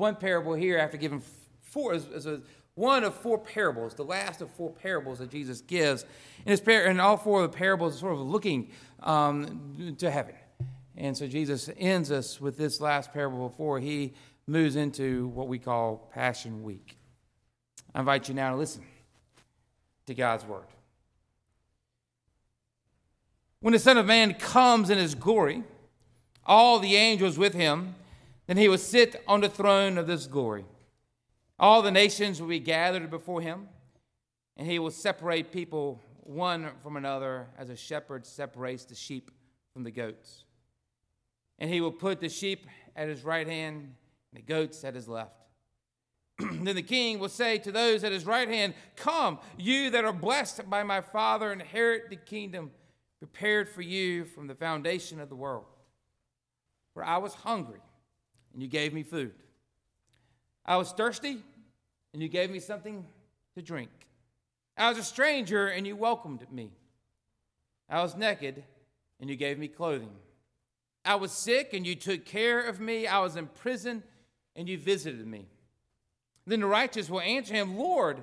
one parable here after giving four, as, a, one of four parables, the last of four parables that Jesus gives. And, his par- and all four of the parables are sort of looking um, to heaven. And so Jesus ends us with this last parable before he moves into what we call Passion Week. I invite you now to listen to God's word. When the Son of Man comes in his glory, all the angels with him, then he will sit on the throne of this glory. All the nations will be gathered before him, and he will separate people one from another as a shepherd separates the sheep from the goats. And he will put the sheep at his right hand and the goats at his left. then the king will say to those at his right hand, Come, you that are blessed by my Father, inherit the kingdom prepared for you from the foundation of the world. For I was hungry, and you gave me food. I was thirsty, and you gave me something to drink. I was a stranger, and you welcomed me. I was naked, and you gave me clothing. I was sick, and you took care of me. I was in prison, and you visited me. Then the righteous will answer him, Lord,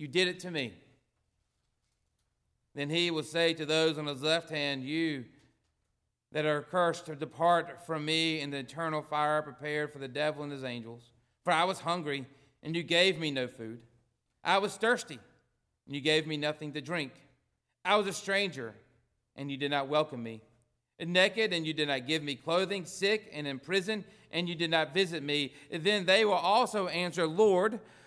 you did it to me. Then he will say to those on his left hand, You that are cursed, to depart from me in the eternal fire prepared for the devil and his angels. For I was hungry, and you gave me no food. I was thirsty, and you gave me nothing to drink. I was a stranger, and you did not welcome me. Naked, and you did not give me clothing. Sick and in prison, and you did not visit me. Then they will also answer, Lord,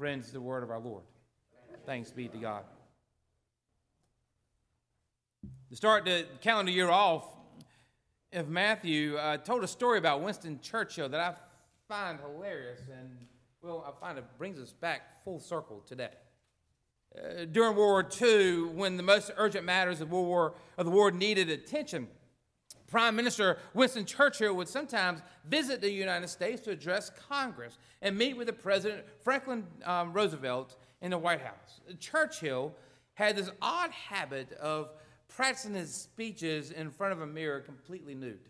Friends, the word of our Lord. Thanks be to God. To start the calendar year off, if Matthew uh, told a story about Winston Churchill that I find hilarious, and well, I find it brings us back full circle today. Uh, during World War II, when the most urgent matters of, War, of the war needed attention, Prime Minister Winston Churchill would sometimes visit the United States to address Congress and meet with the President Franklin um, Roosevelt in the White House. Churchill had this odd habit of practicing his speeches in front of a mirror completely nude.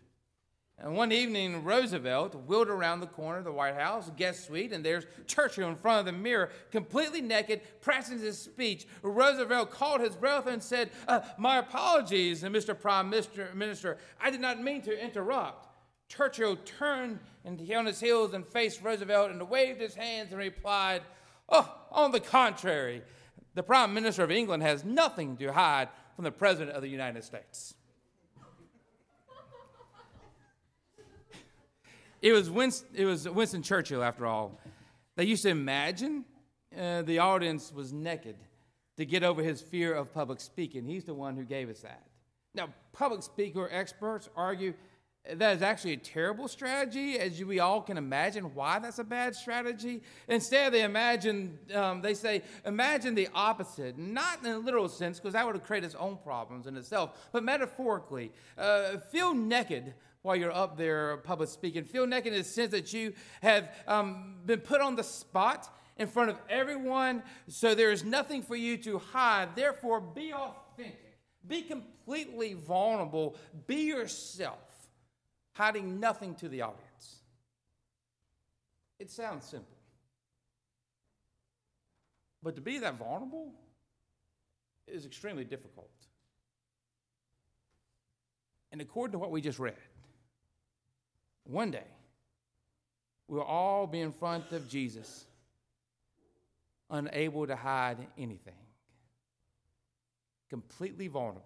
And one evening, Roosevelt wheeled around the corner of the White House guest suite, and there's Churchill in front of the mirror, completely naked, practicing his speech. Roosevelt called his brother and said, uh, My apologies, Mr. Prime Minister. I did not mean to interrupt. Churchill turned on his heels and faced Roosevelt and waved his hands and replied, Oh, on the contrary, the Prime Minister of England has nothing to hide from the President of the United States. It was Winston, it was Winston Churchill, after all. They used to imagine uh, the audience was naked to get over his fear of public speaking. He's the one who gave us that. Now, public speaker experts argue that is actually a terrible strategy, as we all can imagine why that's a bad strategy. Instead, they imagine, um, they say, imagine the opposite, not in a literal sense, because that would create its own problems in itself, but metaphorically. Uh, feel naked while you're up there public speaking. Feel naked in the sense that you have um, been put on the spot in front of everyone, so there is nothing for you to hide. Therefore, be authentic, be completely vulnerable, be yourself, hiding nothing to the audience. It sounds simple. But to be that vulnerable is extremely difficult. And according to what we just read, one day we'll all be in front of Jesus, unable to hide anything, completely vulnerable.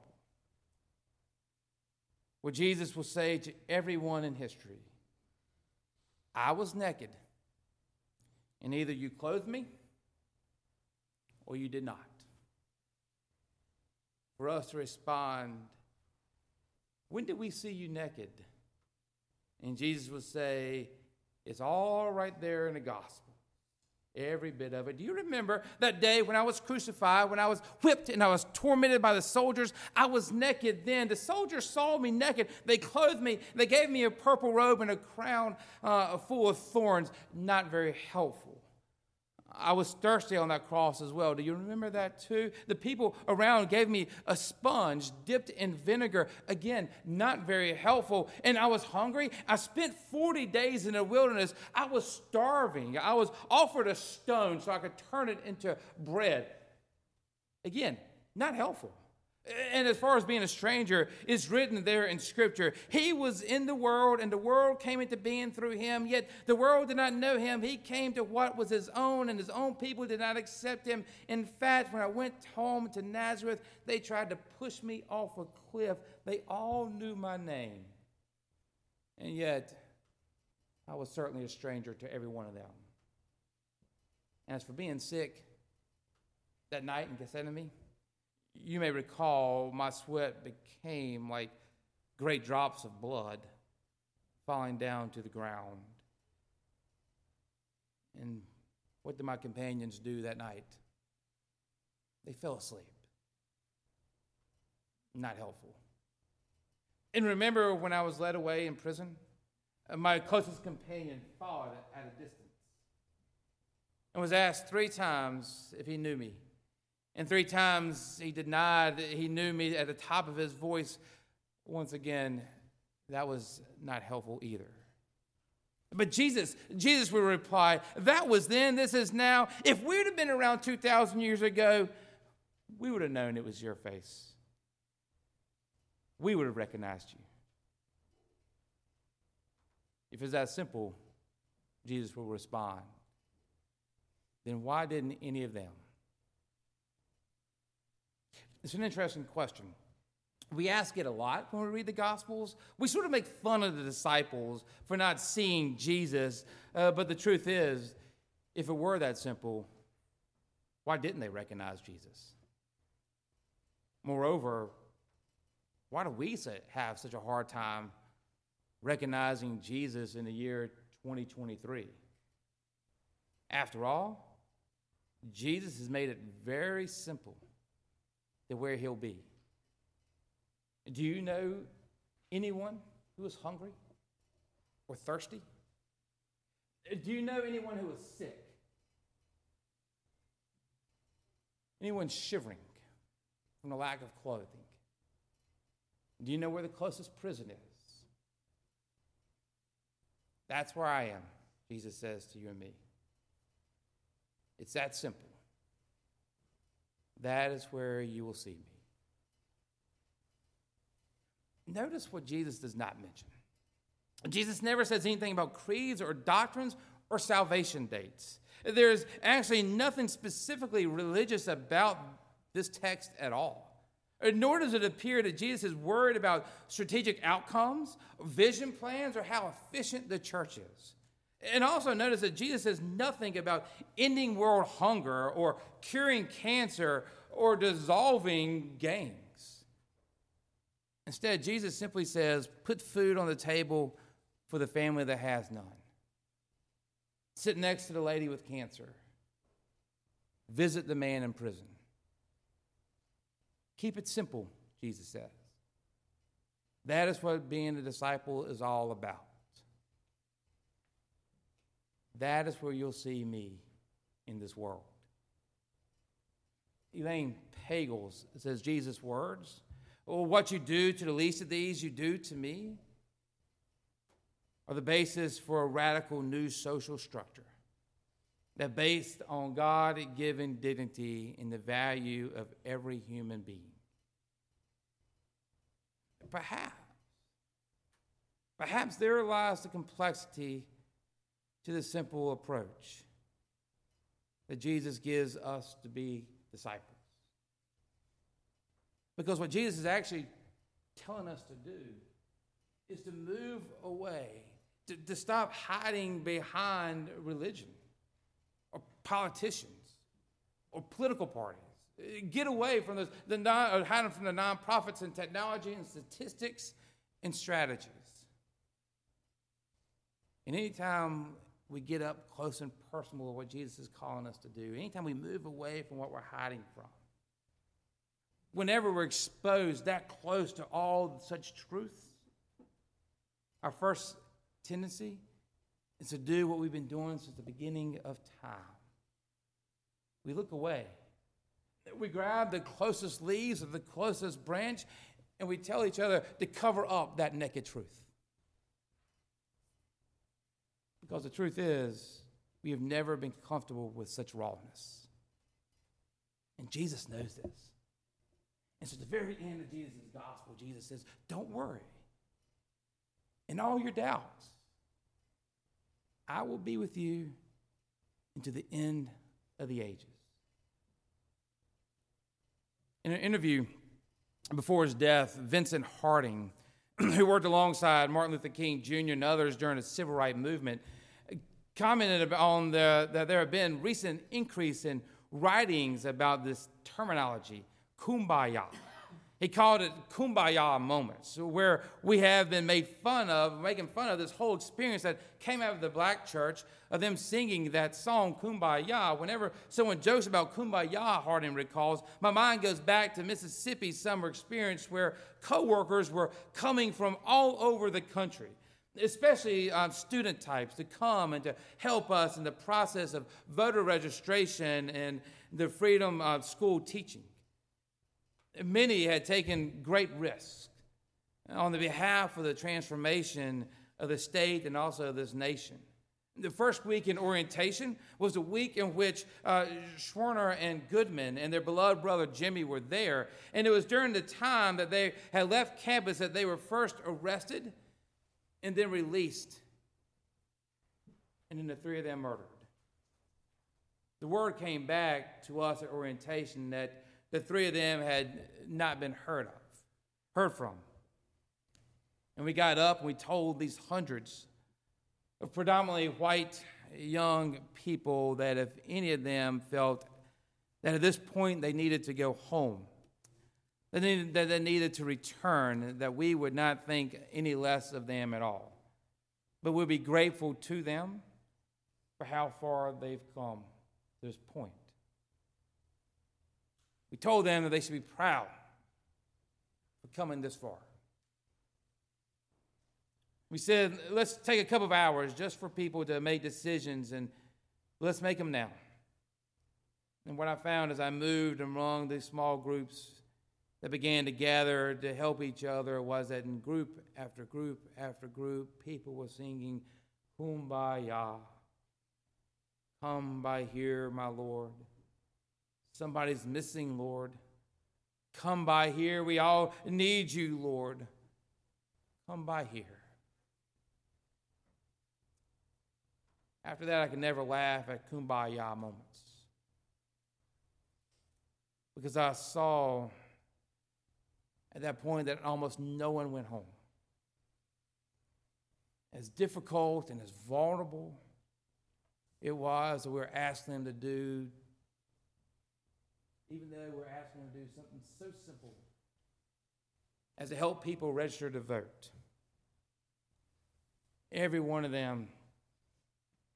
Where Jesus will say to everyone in history, I was naked, and either you clothed me or you did not. For us to respond, When did we see you naked? And Jesus would say, It's all right there in the gospel. Every bit of it. Do you remember that day when I was crucified, when I was whipped and I was tormented by the soldiers? I was naked then. The soldiers saw me naked. They clothed me. They gave me a purple robe and a crown uh, full of thorns. Not very helpful. I was thirsty on that cross as well. Do you remember that too? The people around gave me a sponge dipped in vinegar. Again, not very helpful. And I was hungry. I spent 40 days in the wilderness. I was starving. I was offered a stone so I could turn it into bread. Again, not helpful. And as far as being a stranger, it's written there in Scripture. He was in the world, and the world came into being through him, yet the world did not know him. He came to what was his own, and his own people did not accept him. In fact, when I went home to Nazareth, they tried to push me off a cliff. They all knew my name. And yet, I was certainly a stranger to every one of them. As for being sick that night in Gethsemane, you may recall my sweat became like great drops of blood falling down to the ground. And what did my companions do that night? They fell asleep. Not helpful. And remember when I was led away in prison? Uh, my closest companion followed at a distance and was asked three times if he knew me. And three times he denied that he knew me at the top of his voice. Once again, that was not helpful either. But Jesus, Jesus would reply, That was then, this is now. If we'd have been around 2,000 years ago, we would have known it was your face. We would have recognized you. If it's that simple, Jesus will respond. Then why didn't any of them? It's an interesting question. We ask it a lot when we read the Gospels. We sort of make fun of the disciples for not seeing Jesus, uh, but the truth is, if it were that simple, why didn't they recognize Jesus? Moreover, why do we have such a hard time recognizing Jesus in the year 2023? After all, Jesus has made it very simple to where he'll be. Do you know anyone who is hungry or thirsty? Do you know anyone who is sick? Anyone shivering from the lack of clothing? Do you know where the closest prison is? That's where I am, Jesus says to you and me. It's that simple that is where you will see me. Notice what Jesus does not mention. Jesus never says anything about creeds or doctrines or salvation dates. There's actually nothing specifically religious about this text at all. Nor does it appear that Jesus is worried about strategic outcomes, vision plans, or how efficient the church is. And also notice that Jesus says nothing about ending world hunger or curing cancer or dissolving gangs. Instead, Jesus simply says, put food on the table for the family that has none. Sit next to the lady with cancer. Visit the man in prison. Keep it simple, Jesus says. That is what being a disciple is all about. That is where you'll see me in this world. Elaine Pagels says Jesus' words. Well, what you do to the least of these, you do to me, are the basis for a radical new social structure that based on God given dignity and the value of every human being. Perhaps, perhaps there lies the complexity to the simple approach that Jesus gives us to be disciples. Because what Jesus is actually telling us to do is to move away, to, to stop hiding behind religion or politicians or political parties. Get away from those, the non, hiding from the nonprofits and technology and statistics and strategies. And anytime we get up close and personal with what Jesus is calling us to do, anytime we move away from what we're hiding from, whenever we're exposed that close to all such truth, our first tendency is to do what we've been doing since the beginning of time. We look away. We grab the closest leaves of the closest branch and we tell each other to cover up that naked truth. Because the truth is, we have never been comfortable with such rawness. And Jesus knows this. And so, at the very end of Jesus' gospel, Jesus says, Don't worry. In all your doubts, I will be with you into the end of the ages. In an interview before his death, Vincent Harding, who worked alongside Martin Luther King Jr. and others during the civil rights movement, commented on the, that there have been recent increase in writings about this terminology, kumbaya. He called it kumbaya moments, where we have been made fun of, making fun of this whole experience that came out of the black church of them singing that song, Kumbaya. Whenever someone jokes about Kumbaya, Harding recalls, my mind goes back to Mississippi's summer experience where coworkers were coming from all over the country especially um, student types, to come and to help us in the process of voter registration and the freedom of school teaching. Many had taken great risks on the behalf of the transformation of the state and also of this nation. The first week in orientation was a week in which uh, Schwerner and Goodman and their beloved brother Jimmy were there. And it was during the time that they had left campus that they were first arrested and then released. And then the three of them murdered. The word came back to us at orientation that the three of them had not been heard of, heard from. And we got up and we told these hundreds of predominantly white young people that if any of them felt that at this point they needed to go home, that they, needed, that they needed to return, that we would not think any less of them at all. But we'd be grateful to them for how far they've come to this point. We told them that they should be proud for coming this far. We said, let's take a couple of hours just for people to make decisions and let's make them now. And what I found as I moved among these small groups that began to gather to help each other was that in group after group after group, people were singing Kumbaya. Come by here, my Lord. Somebody's missing, Lord. Come by here. We all need you, Lord. Come by here. After that, I could never laugh at kumbaya moments because I saw at that point that almost no one went home. As difficult and as vulnerable it was that we were asking them to do, even though we're asking them to do something so simple as to help people register to vote. Every one of them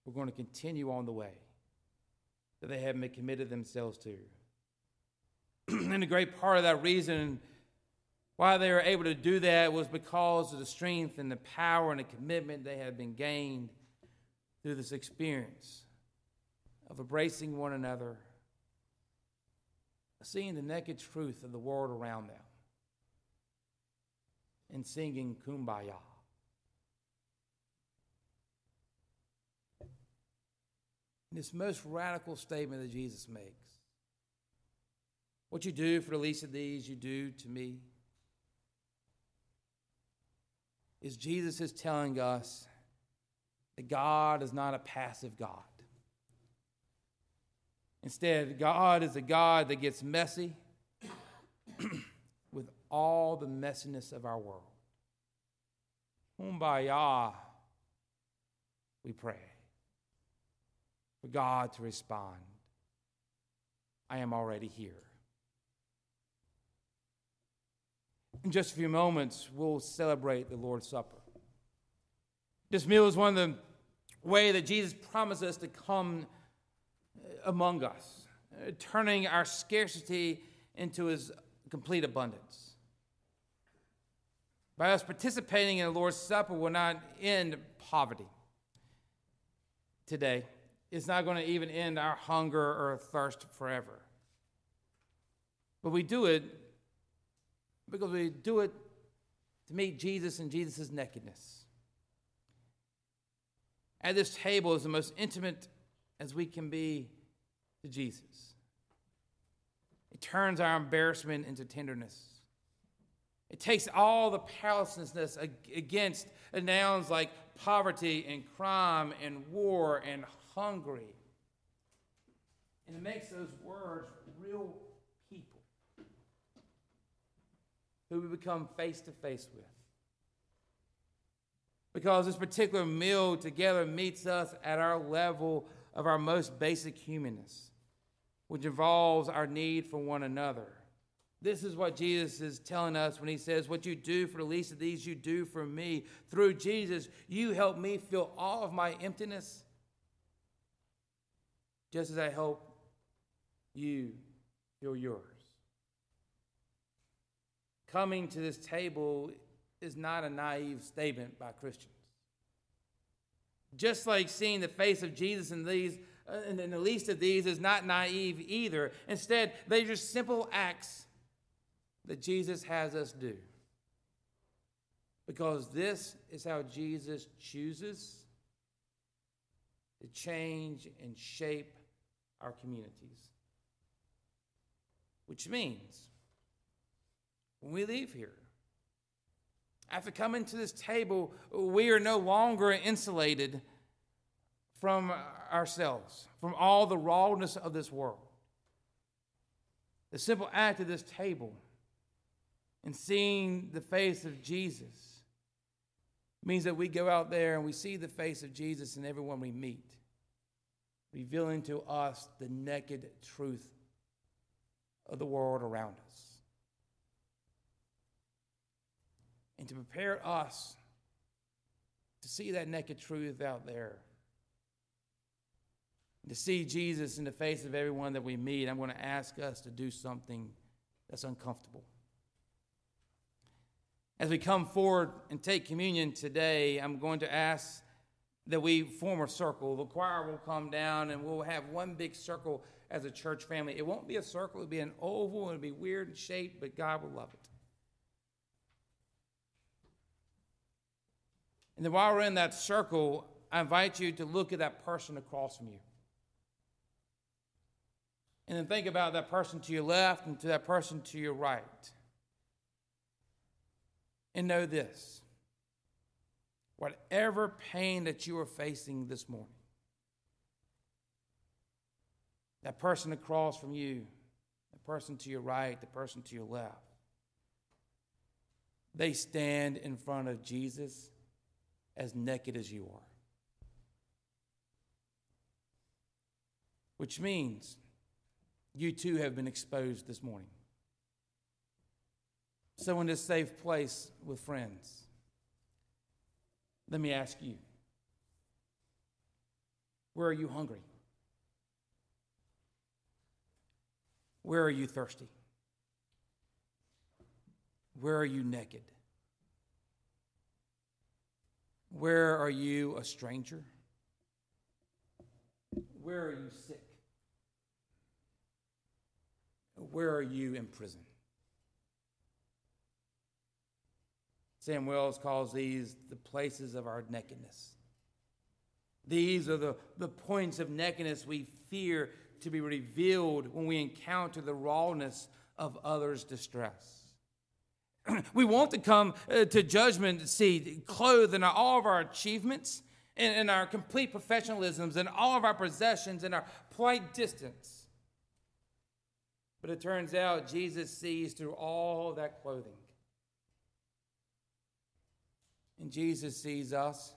were going to continue on the way that they had committed themselves to. and a great part of that reason why they were able to do that was because of the strength and the power and the commitment they had been gained through this experience of embracing one another, seeing the naked truth of the world around them, and singing Kumbaya. this most radical statement that Jesus makes. What you do for the least of these, you do to me is Jesus is telling us that God is not a passive God. Instead, God is a God that gets messy with all the messiness of our world. Kumbaya, we pray for God to respond. I am already here. In just a few moments, we'll celebrate the Lord's Supper. This meal is one of the way that Jesus promised us to come among us, uh, turning our scarcity into his complete abundance. By us participating in the Lord's Supper will not end poverty today. It's not going to even end our hunger or thirst forever. But we do it because we do it to meet Jesus and Jesus' nakedness. At this table is the most intimate as we can be to Jesus. It turns our embarrassment into tenderness. It takes all the powerlessness against nouns like poverty and crime and war and hungry. And it makes those words real people who we become face to face with. Because this particular meal together meets us at our level of our most basic humanness, which involves our need for one another. This is what Jesus is telling us when he says, What you do for the least of these, you do for me. Through Jesus, you help me fill all of my emptiness, just as I hope you fill yours. Coming to this table is not a naive statement by Christians. Just like seeing the face of Jesus in these, uh, and in the least of these, is not naive either. Instead, they're just simple acts that Jesus has us do. Because this is how Jesus chooses to change and shape our communities. Which means, when we leave here, after coming to this table, we are no longer insulated from ourselves, from all the rawness of this world. The simple act of this table and seeing the face of Jesus means that we go out there and we see the face of Jesus in everyone we meet, revealing to us the naked truth of the world around us. And to prepare us to see that naked truth out there. To see Jesus in the face of everyone that we meet, I'm going to ask us to do something that's uncomfortable. As we come forward and take communion today, I'm going to ask that we form a circle. The choir will come down and we'll have one big circle as a church family. It won't be a circle, it'll be an oval, it'll be weird in shape, but God will love it. And then while we're in that circle, I invite you to look at that person across from you. And then think about that person to your left and to that person to your right. And know this whatever pain that you are facing this morning, that person across from you, the person to your right, the person to your left, they stand in front of Jesus as naked as you are. Which means you too have been exposed this morning. So, in this safe place with friends, let me ask you where are you hungry? Where are you thirsty? Where are you naked? Where are you a stranger? Where are you sick? Where are you in prison? Sam Wells calls these the places of our nakedness. These are the, the points of nakedness we fear to be revealed when we encounter the rawness of others' distress. we want to come uh, to judgment seat clothed in all of our achievements and, in our complete professionalisms and all of our possessions and our polite distance. But it turns out Jesus sees through all that clothing. And Jesus sees us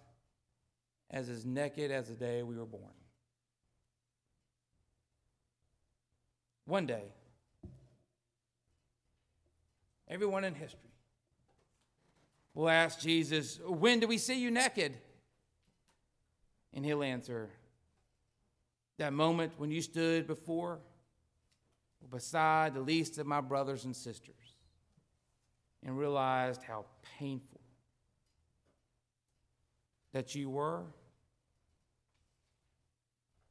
as as naked as the day we were born. One day, everyone in history will ask Jesus, When do we see you naked? And he'll answer, That moment when you stood before beside the least of my brothers and sisters and realized how painful that you were,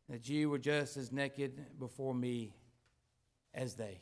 that you were just as naked before me as they.